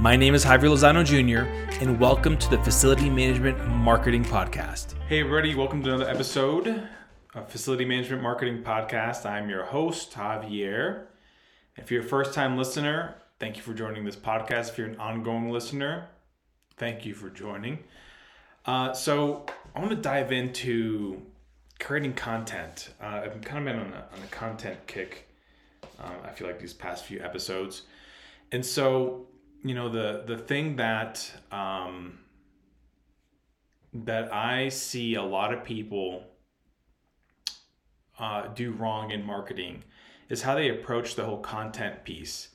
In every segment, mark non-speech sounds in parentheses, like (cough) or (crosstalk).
My name is Javier Lozano Jr., and welcome to the Facility Management Marketing Podcast. Hey, everybody, welcome to another episode of Facility Management Marketing Podcast. I'm your host, Javier. If you're a first time listener, thank you for joining this podcast. If you're an ongoing listener, thank you for joining. Uh, so, I want to dive into creating content. Uh, I've kind of been on a, on a content kick. Uh, I feel like these past few episodes, and so you know the the thing that um, that I see a lot of people uh, do wrong in marketing is how they approach the whole content piece.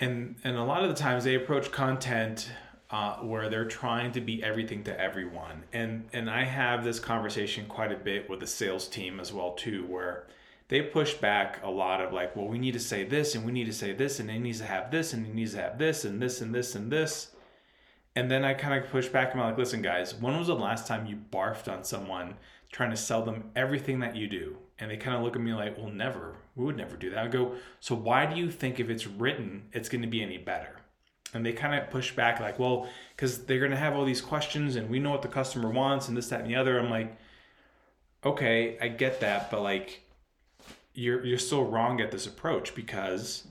And and a lot of the times they approach content uh, where they're trying to be everything to everyone. And and I have this conversation quite a bit with the sales team as well too, where they push back a lot of like, well, we need to say this and we need to say this and it needs to have this and it needs to have this and this and this and this. And then I kind of push back and I'm like, listen, guys, when was the last time you barfed on someone trying to sell them everything that you do? And they kind of look at me like, well, never. We would never do that. I go, so why do you think if it's written, it's going to be any better? And they kind of push back like, well, because they're going to have all these questions and we know what the customer wants and this, that, and the other. I'm like, okay, I get that, but like, you're you're still wrong at this approach because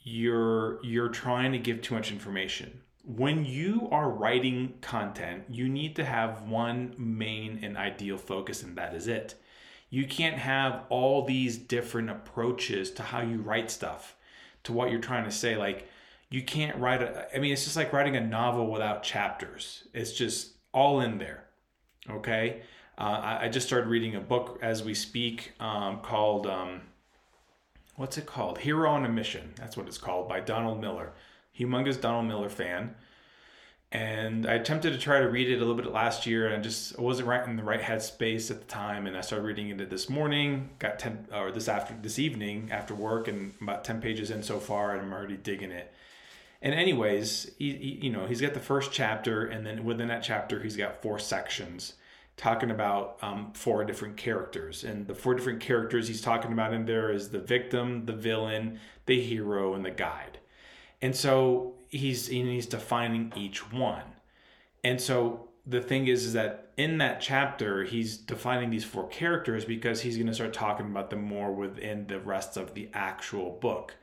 you're you're trying to give too much information. When you are writing content, you need to have one main and ideal focus and that is it. You can't have all these different approaches to how you write stuff, to what you're trying to say like you can't write a I mean it's just like writing a novel without chapters. It's just all in there. Okay? Uh, I, I, just started reading a book as we speak um, called, um, what's it called? Hero on a Mission. That's what it's called by Donald Miller. Humongous Donald Miller fan. And I attempted to try to read it a little bit last year, and I just wasn't right in the right headspace at the time. And I started reading it this morning. Got ten or this after this evening after work, and about ten pages in so far, and I'm already digging it. And anyways, he, he, you know, he's got the first chapter, and then within that chapter, he's got four sections talking about um, four different characters. And the four different characters he's talking about in there is the victim, the villain, the hero, and the guide. And so he's he's defining each one. And so the thing is, is that in that chapter, he's defining these four characters because he's going to start talking about them more within the rest of the actual book.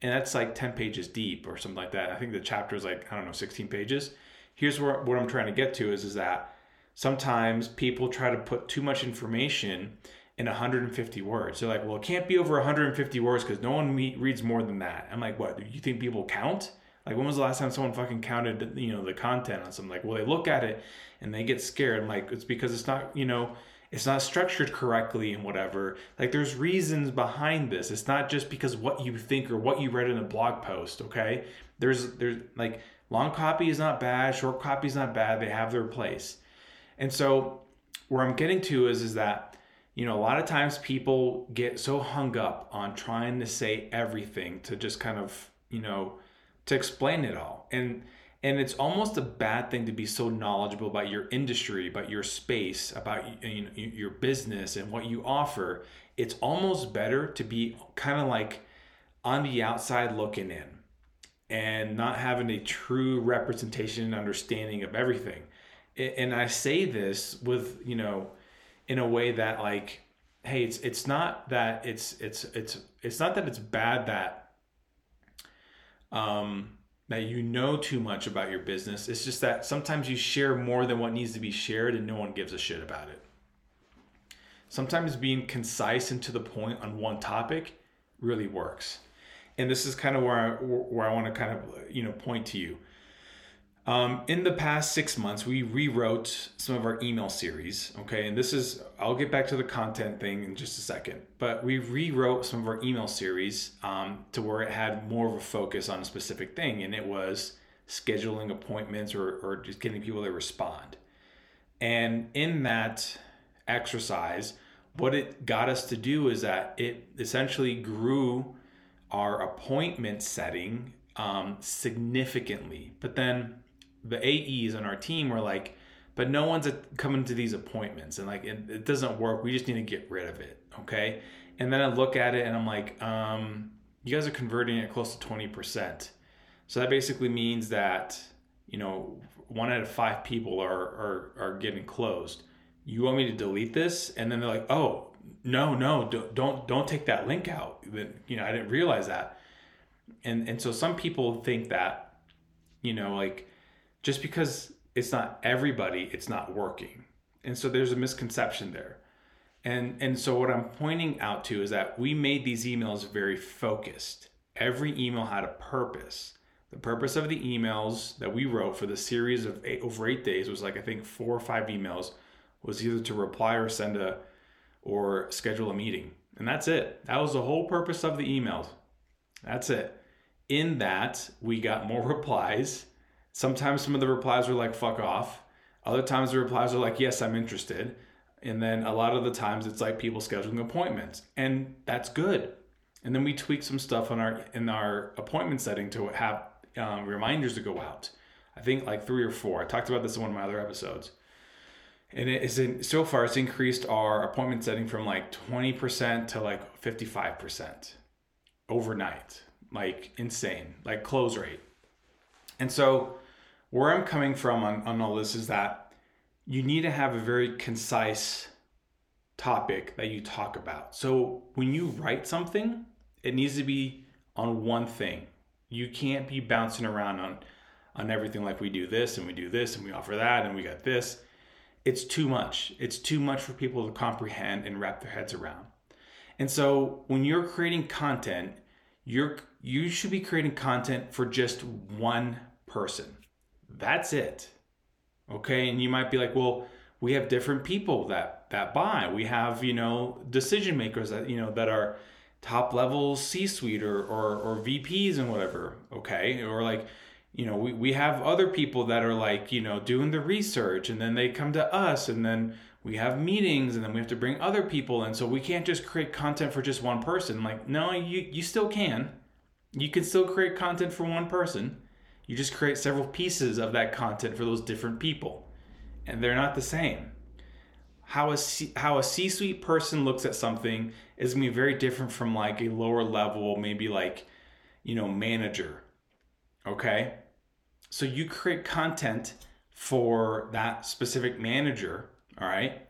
And that's like 10 pages deep or something like that. I think the chapter is like, I don't know, 16 pages. Here's where, what I'm trying to get to is, is that sometimes people try to put too much information in 150 words. They're like, well, it can't be over 150 words because no one reads more than that. I'm like, what? Do you think people count? Like, when was the last time someone fucking counted, you know, the content on something? Like, well, they look at it and they get scared. I'm like, it's because it's not, you know, it's not structured correctly and whatever. Like, there's reasons behind this. It's not just because what you think or what you read in a blog post. Okay, there's there's like long copy is not bad, short copy is not bad. They have their place. And so where I'm getting to is is that you know a lot of times people get so hung up on trying to say everything to just kind of you know to explain it all. And and it's almost a bad thing to be so knowledgeable about your industry about your space about you know, your business and what you offer. It's almost better to be kind of like on the outside looking in and not having a true representation and understanding of everything and I say this with you know in a way that like hey it's it's not that it's it's it's it's not that it's bad that um that you know too much about your business. It's just that sometimes you share more than what needs to be shared and no one gives a shit about it. Sometimes being concise and to the point on one topic really works. And this is kind of where I, where I want to kind of you know point to you um, in the past six months, we rewrote some of our email series. Okay, and this is, I'll get back to the content thing in just a second, but we rewrote some of our email series um, to where it had more of a focus on a specific thing, and it was scheduling appointments or, or just getting people to respond. And in that exercise, what it got us to do is that it essentially grew our appointment setting um, significantly. But then the AEs on our team were like, but no one's coming to these appointments and like it, it, doesn't work. We just need to get rid of it. Okay. And then I look at it and I'm like, um, you guys are converting it close to 20%. So that basically means that, you know, one out of five people are, are, are getting closed. You want me to delete this? And then they're like, oh, no, no, don't, don't, don't take that link out. You know, I didn't realize that. And, and so some people think that, you know, like just because it's not everybody, it's not working. And so there's a misconception there. And and so what I'm pointing out to is that we made these emails very focused. Every email had a purpose. The purpose of the emails that we wrote for the series of eight, over eight days was like I think four or five emails was either to reply or send a or schedule a meeting. And that's it. That was the whole purpose of the emails. That's it. In that, we got more (laughs) replies. Sometimes some of the replies are like, fuck off. Other times the replies are like, yes, I'm interested. And then a lot of the times it's like people scheduling appointments, and that's good. And then we tweak some stuff on our in our appointment setting to have um, reminders to go out. I think like three or four. I talked about this in one of my other episodes. And it is in, so far it's increased our appointment setting from like 20% to like 55% overnight. Like insane, like close rate. And so where I'm coming from on, on all this is that you need to have a very concise topic that you talk about. So when you write something, it needs to be on one thing. You can't be bouncing around on on everything like we do this and we do this and we offer that and we got this. It's too much. It's too much for people to comprehend and wrap their heads around. And so when you're creating content, you're you should be creating content for just one person. That's it. Okay and you might be like well we have different people that that buy. We have you know decision makers that you know that are top level c suite or, or or vps and whatever okay? Or like you know we, we have other people that are like you know doing the research and then they come to us and then we have meetings and then we have to bring other people in. So we can't just create content for just one person. Like no you you still can. You can still create content for one person you just create several pieces of that content for those different people, and they're not the same. How a C, how a C-suite person looks at something is gonna be very different from like a lower level, maybe like you know manager. Okay, so you create content for that specific manager. All right,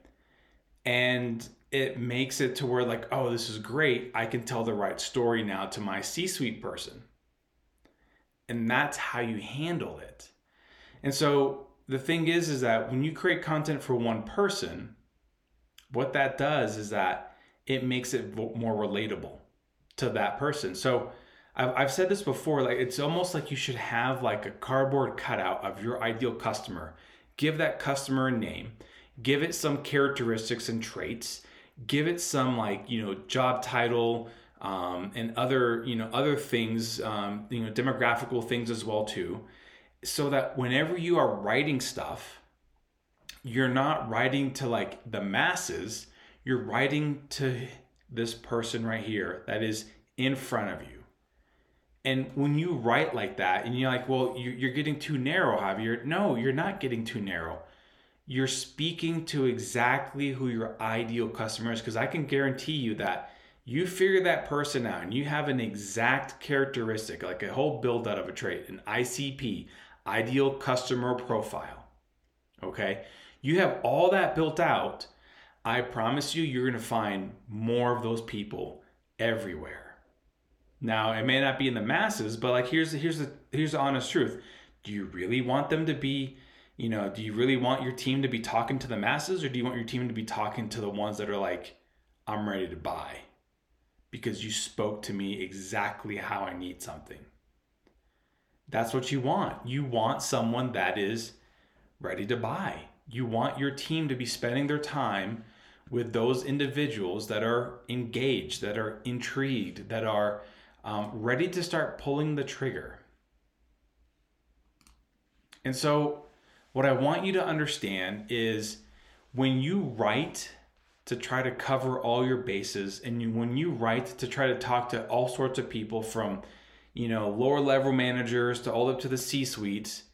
and it makes it to where like oh this is great i can tell the right story now to my c-suite person and that's how you handle it. And so the thing is is that when you create content for one person, what that does is that it makes it more relatable to that person. So I've, I've said this before, like it's almost like you should have like a cardboard cutout of your ideal customer. Give that customer a name, give it some characteristics and traits, give it some like, you know, job title, um, and other you know other things um, you know demographical things as well too. So that whenever you are writing stuff you're not writing to like the masses. You're writing to this person right here that is in front of you. And when you write like that and you're like well you're getting too narrow javier. No you're not getting too narrow. You're speaking to exactly who your ideal customer is because i can guarantee you that you figure that person out and you have an exact characteristic, like a whole build out of a trait, an ICP, ideal customer profile. Okay? You have all that built out. I promise you, you're going to find more of those people everywhere. Now, it may not be in the masses, but like here's the, here's the here's the honest truth. Do you really want them to be, you know, do you really want your team to be talking to the masses or do you want your team to be talking to the ones that are like I'm ready to buy? Because you spoke to me exactly how I need something. That's what you want. You want someone that is ready to buy. You want your team to be spending their time with those individuals that are engaged, that are intrigued, that are um, ready to start pulling the trigger. And so, what I want you to understand is when you write to try to cover all your bases. And you, when you write to try to talk to all sorts of people from you know lower level managers to all up to the C suites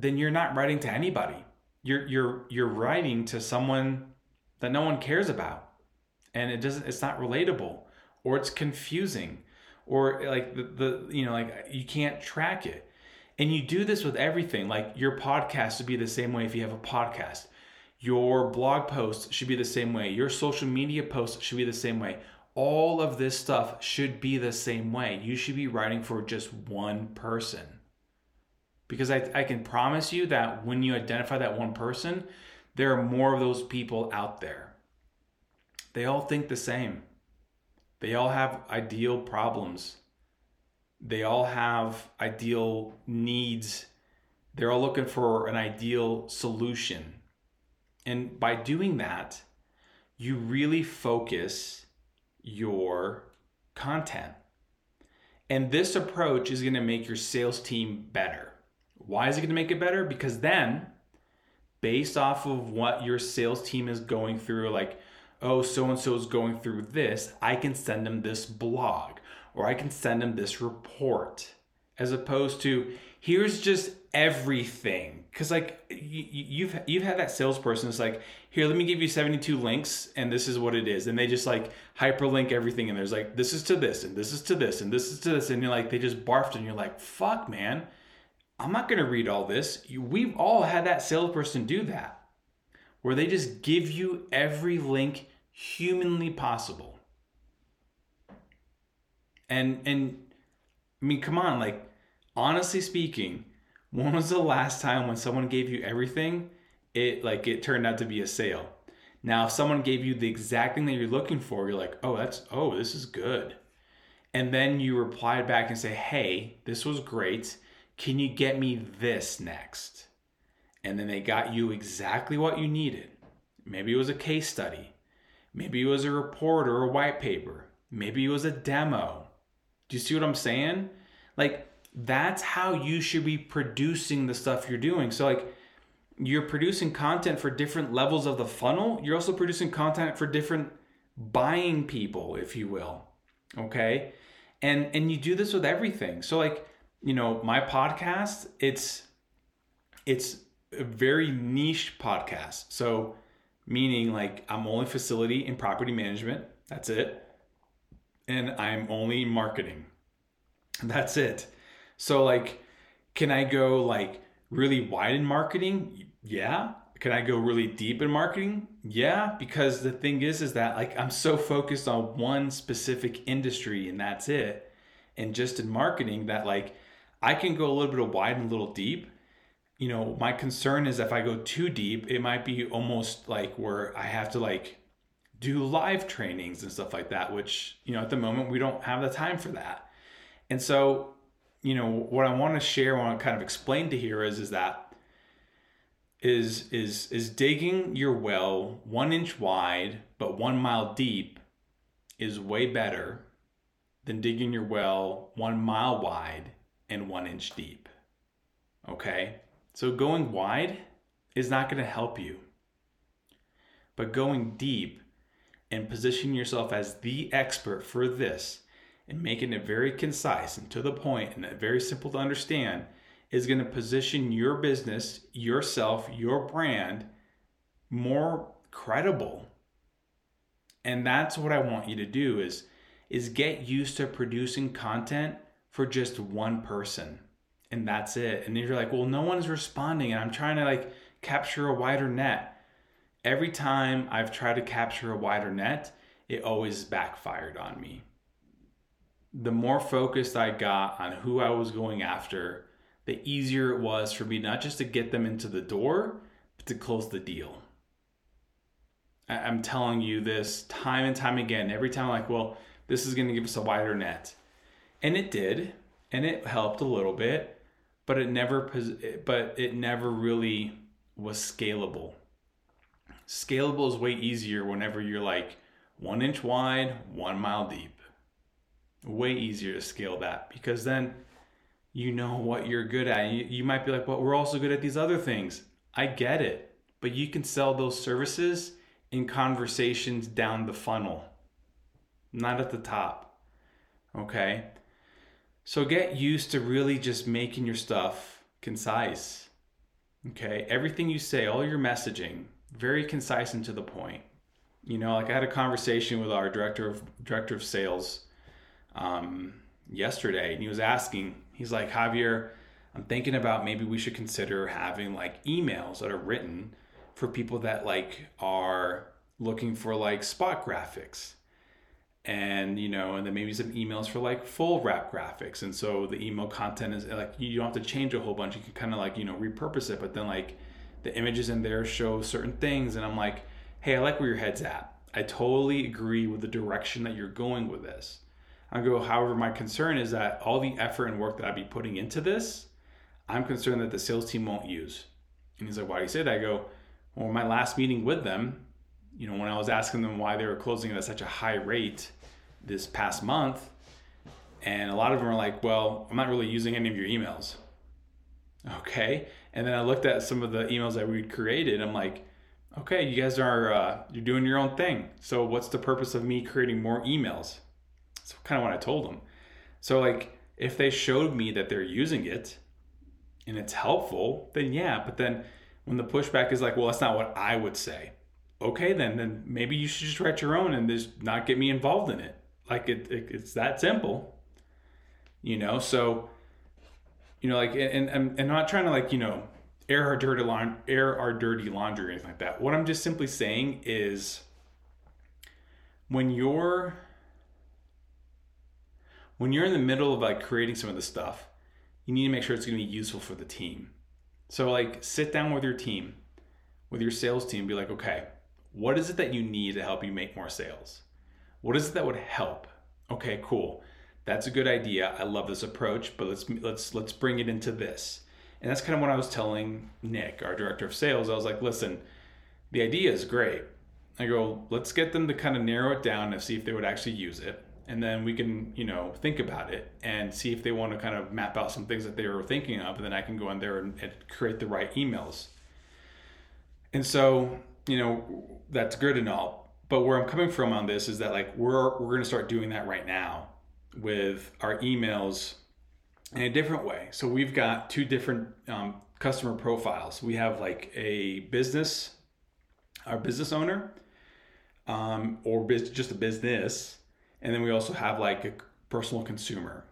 then you're not writing to anybody. You're you're you're writing to someone that no one cares about. And it doesn't it's not relatable or it's confusing or like the, the you know like you can't track it. And you do this with everything. Like your podcast would be the same way if you have a podcast your blog posts should be the same way your social media posts should be the same way all of this stuff should be the same way you should be writing for just one person because I, I can promise you that when you identify that one person there are more of those people out there they all think the same they all have ideal problems. They all have ideal needs. They're all looking for an ideal solution. And by doing that, you really focus your content. And this approach is going to make your sales team better. Why is it going to make it better? Because then, based off of what your sales team is going through, like oh, so and so is going through this, I can send them this blog or I can send them this report as opposed to here's just everything. Because like you, you've you've had that salesperson it's like here let me give you 72 links and this is what it is. And they just like hyperlink everything and there's like this is to this and this is to this and this is to this and you're like they just barfed and you're like fuck man. I'm not gonna read all this. We've all had that salesperson do that where they just give you every link humanly possible. And and I mean, come on, like honestly speaking, when was the last time when someone gave you everything, it like it turned out to be a sale? Now, if someone gave you the exact thing that you're looking for, you're like, "Oh, that's oh, this is good." And then you replied back and say, "Hey, this was great. Can you get me this next?" And then they got you exactly what you needed. Maybe it was a case study. Maybe it was a report or a white paper. Maybe it was a demo. Do you see what I'm saying? Like, that's how you should be producing the stuff you're doing. So, like, you're producing content for different levels of the funnel. You're also producing content for different buying people, if you will. Okay. And and you do this with everything. So like, you know, my podcast, it's it's a very niche podcast. So meaning like I'm only facility and property management. That's it. And I'm only marketing. That's it. So like can I go like really wide in marketing? Yeah. Can I go really deep in marketing? Yeah, because the thing is is that like I'm so focused on one specific industry and that's it. And just in marketing that like I can go a little bit of wide and a little deep you know, my concern is if I go too deep, it might be almost like where I have to like do live trainings and stuff like that, which, you know, at the moment we don't have the time for that. And so, you know, what I want to share, want to kind of explain to here is is that is is is digging your well one inch wide but one mile deep is way better than digging your well one mile wide and one inch deep. Okay? So going wide is not going to help you. But going deep and positioning yourself as the expert for this and making it very concise and to the point and very simple to understand is going to position your business, yourself, your brand more credible. And that's what I want you to do is is get used to producing content for just one person and that's it. And you're like, well, no one's responding, and I'm trying to like capture a wider net. Every time I've tried to capture a wider net, it always backfired on me. The more focused I got on who I was going after, the easier it was for me not just to get them into the door, but to close the deal. I'm telling you this time and time again. Every time, I'm like, well, this is going to give us a wider net. And it did, and it helped a little bit but it never but it never really was scalable. Scalable is way easier whenever you're like one inch wide, one mile deep. Way easier to scale that because then you know what you're good at. You, you might be like, but we're also good at these other things. I get it. But you can sell those services in conversations down the funnel, not at the top. Okay? So get used to really just making your stuff concise. Okay? Everything you say, all your messaging, very concise and to the point. You know, like I had a conversation with our director of director of sales um, yesterday, and he was asking, he's like, Javier, I'm thinking about maybe we should consider having like emails that are written for people that like are looking for like spot graphics. And you know and then maybe some emails for like full wrap graphics. And so the email content is like you don't have to change a whole bunch. You can kind of like you know repurpose it but then like the images in there show certain things and i'm like hey i like where your head's at. I totally agree with the direction that you're going with this i go however my concern is that all the effort and work that i'd be putting into this i'm concerned that the sales team won't use and he's like why do you say that i go well my last meeting with them you know, when I was asking them why they were closing at such a high rate this past month, and a lot of them are like, well, I'm not really using any of your emails. Okay. And then I looked at some of the emails that we'd created. I'm like, okay, you guys are, uh, you're doing your own thing. So what's the purpose of me creating more emails? Kind of what I told them. So, like, if they showed me that they're using it and it's helpful, then yeah. But then when the pushback is like, well, that's not what I would say okay then then maybe you should just write your own and just not get me involved in it like it, it it's that simple you know so you know like and, and and not trying to like you know air our dirty laundry air our dirty laundry or anything like that what i'm just simply saying is when you're when you're in the middle of like creating some of the stuff you need to make sure it's going to be useful for the team so like sit down with your team with your sales team be like okay what is it that you need to help you make more sales? What is it that would help? Okay, cool. That's a good idea. I love this approach, but let's let's let's bring it into this. And that's kind of what I was telling Nick, our director of sales. I was like, listen, the idea is great. I go, let's get them to kind of narrow it down and see if they would actually use it. And then we can, you know, think about it and see if they want to kind of map out some things that they were thinking of. And then I can go in there and, and create the right emails. And so you know, that's good and all. But where I'm coming from on this is that like we're we're going to start doing that right now with our emails in a different way. So we've got two different um, customer profiles. We have like a business, our business owner, um, or biz- just a business, and then we also have like a personal consumer.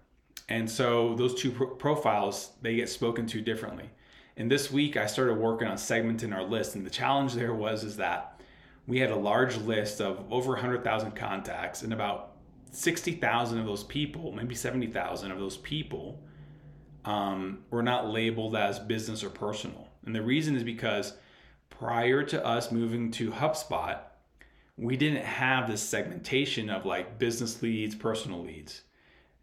And so those two pro- profiles they get spoken to differently. And this week I started working on segmenting our list. And the challenge there was is that we had a large list of over 100,000 contacts and about 60,000 of those people, maybe 70,000 of those people um, were not labeled as business or personal. And the reason is because prior to us moving to HubSpot, we didn't have this segmentation of like business leads, personal leads.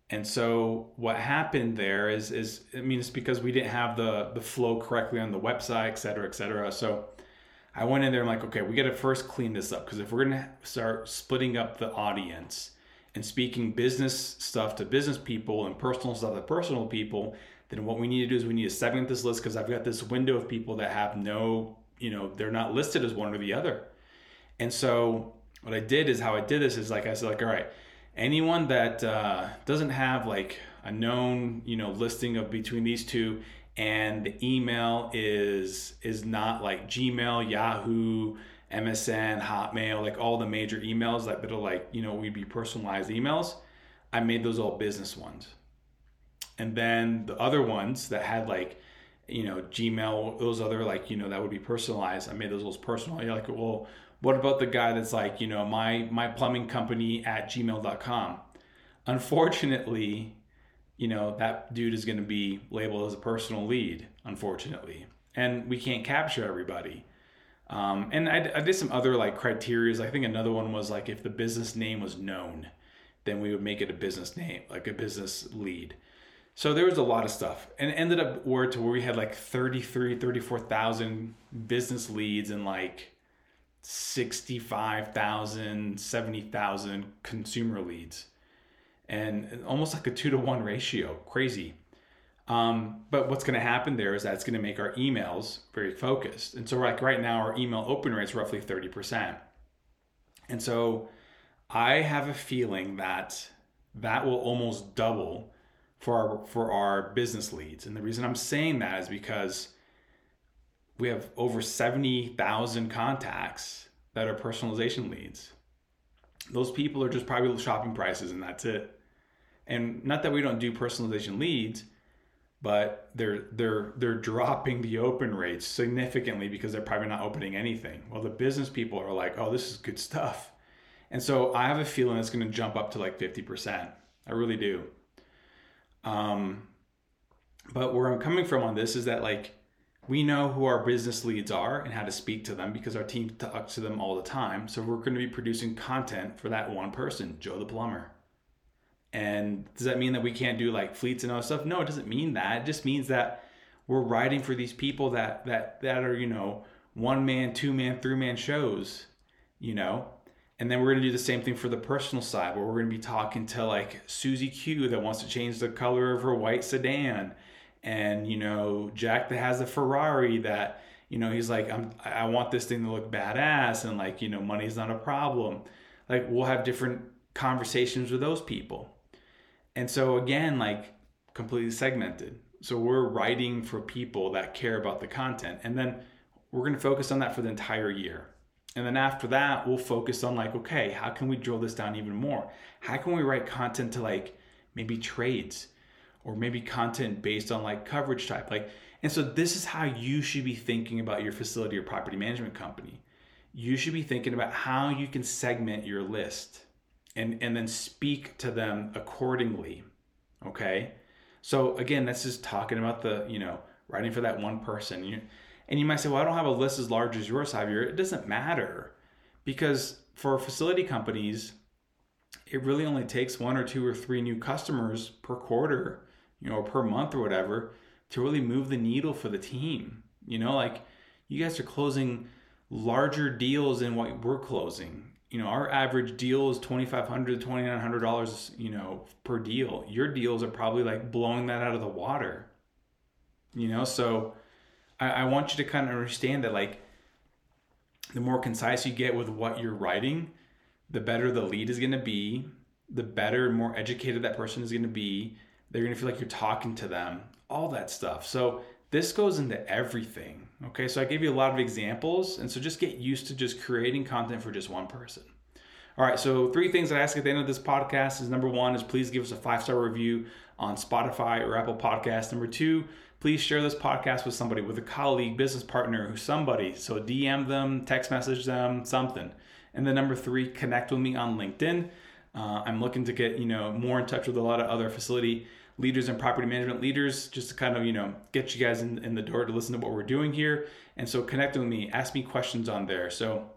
And so what happened there is is I mean it's because we didn't have the the flow correctly on the website, et cetera, et cetera. So I went in there. I'm like, okay, we got to first clean this up because if we're gonna start splitting up the audience and speaking business stuff to business people and personal stuff to personal people, then what we need to do is we need to segment this list because I've got this window of people that have no, you know, they're not listed as one or the other. And so what I did is how I did this is like I said, like, all right anyone that uh, doesn't have like a known you know listing of between these two and the email is is not like gmail yahoo msn hotmail like all the major emails that that'll like you know we'd be personalized emails i made those all business ones. And then the other ones that had like you know gmail those other like you know that would be personalized i made those those personal. You're like well what about the guy that's like, you know, my my plumbing company at gmail.com? Unfortunately, you know, that dude is going to be labeled as a personal lead, unfortunately. And we can't capture everybody. Um, and I, I did some other like criterias. I think another one was like if the business name was known, then we would make it a business name, like a business lead. So there was a lot of stuff. And it ended up where to where we had like 33, 34,000 business leads and like 65,000, 70,000 consumer leads and almost like a two to one ratio. Crazy. Um, but what's going to happen there is that it's going to make our emails very focused. And so, like right now, our email open rate is roughly 30%. And so, I have a feeling that that will almost double for our for our business leads. And the reason I'm saying that is because we have over 70,000 contacts that are personalization leads. Those people are just probably shopping prices and that's it. And not that we don't do personalization leads, but they're they're they're dropping the open rates significantly because they're probably not opening anything. Well, the business people are like, "Oh, this is good stuff." And so I have a feeling it's going to jump up to like 50%. I really do. Um, but where I'm coming from on this is that like we know who our business leads are and how to speak to them because our team talks to them all the time. So we're going to be producing content for that one person, Joe the plumber. And does that mean that we can't do like fleets and other stuff? No, it doesn't mean that. It just means that we're writing for these people that that that are you know one man, two man, three man shows, you know, and then we're going to do the same thing for the personal side where we're going to be talking to like Susie Q that wants to change the color of her white sedan. And, you know, Jack that has a Ferrari that, you know, he's like, I'm, I want this thing to look badass and like, you know, money's not a problem. Like we'll have different conversations with those people. And so again, like completely segmented. So we're writing for people that care about the content. And then we're going to focus on that for the entire year. And then after that, we'll focus on like, okay, how can we drill this down even more? How can we write content to like maybe trades or maybe content based on like coverage type? Like, and so this is how you should be thinking about your facility or property management company. You should be thinking about how you can segment your list and, and then speak to them accordingly. Okay. So again, that's just talking about the, you know, writing for that one person. You, and you might say, well, I don't have a list as large as yours, Javier. It doesn't matter because for facility companies, it really only takes one or two or three new customers per quarter, you know, or per month or whatever to really move the needle for the team. You know, like you guys are closing larger deals than what we're closing. You know, our average deal is $2,500, $2,900, you know, per deal. Your deals are probably like blowing that out of the water. You know, so I, I want you to kind of understand that like the more concise you get with what you're writing, the better the lead is going to be, the better and more educated that person is going to be. They're going to feel like you're talking to them, all that stuff. So this goes into everything. Okay, so I gave you a lot of examples, and so just get used to just creating content for just one person. All right, so three things I ask at the end of this podcast is number one is please give us a five star review on Spotify or Apple Podcasts. Number two, please share this podcast with somebody, with a colleague, business partner, who somebody. So DM them, text message them, something. And then number three, connect with me on LinkedIn. Uh, I'm looking to get you know more in touch with a lot of other facility leaders and property management leaders, just to kind of you know get you guys in, in the door to listen to what we're doing here. And so connect with me, ask me questions on there. So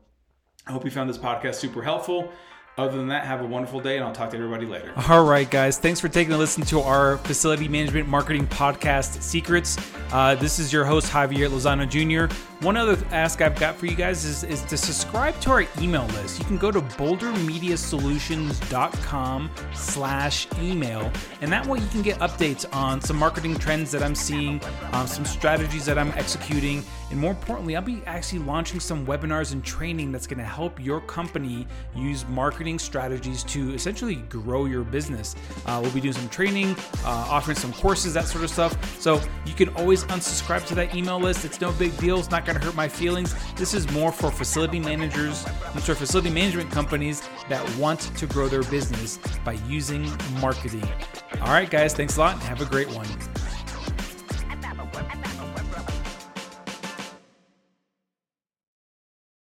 I hope you found this podcast super helpful. Other than that, have a wonderful day, and I'll talk to everybody later. All right, guys. Thanks for taking a listen to our facility management marketing podcast, Secrets. Uh, this is your host, Javier Lozano Jr. One other ask I've got for you guys is, is to subscribe to our email list. You can go to bouldermediasolutions.com slash email, and that way you can get updates on some marketing trends that I'm seeing, um, some strategies that I'm executing, and more importantly, I'll be actually launching some webinars and training that's going to help your company use marketing marketing strategies to essentially grow your business. Uh, we'll be doing some training, uh, offering some courses, that sort of stuff. So you can always unsubscribe to that email list. It's no big deal. It's not going to hurt my feelings. This is more for facility managers, I'm sorry, facility management companies that want to grow their business by using marketing. All right, guys, thanks a lot and have a great one.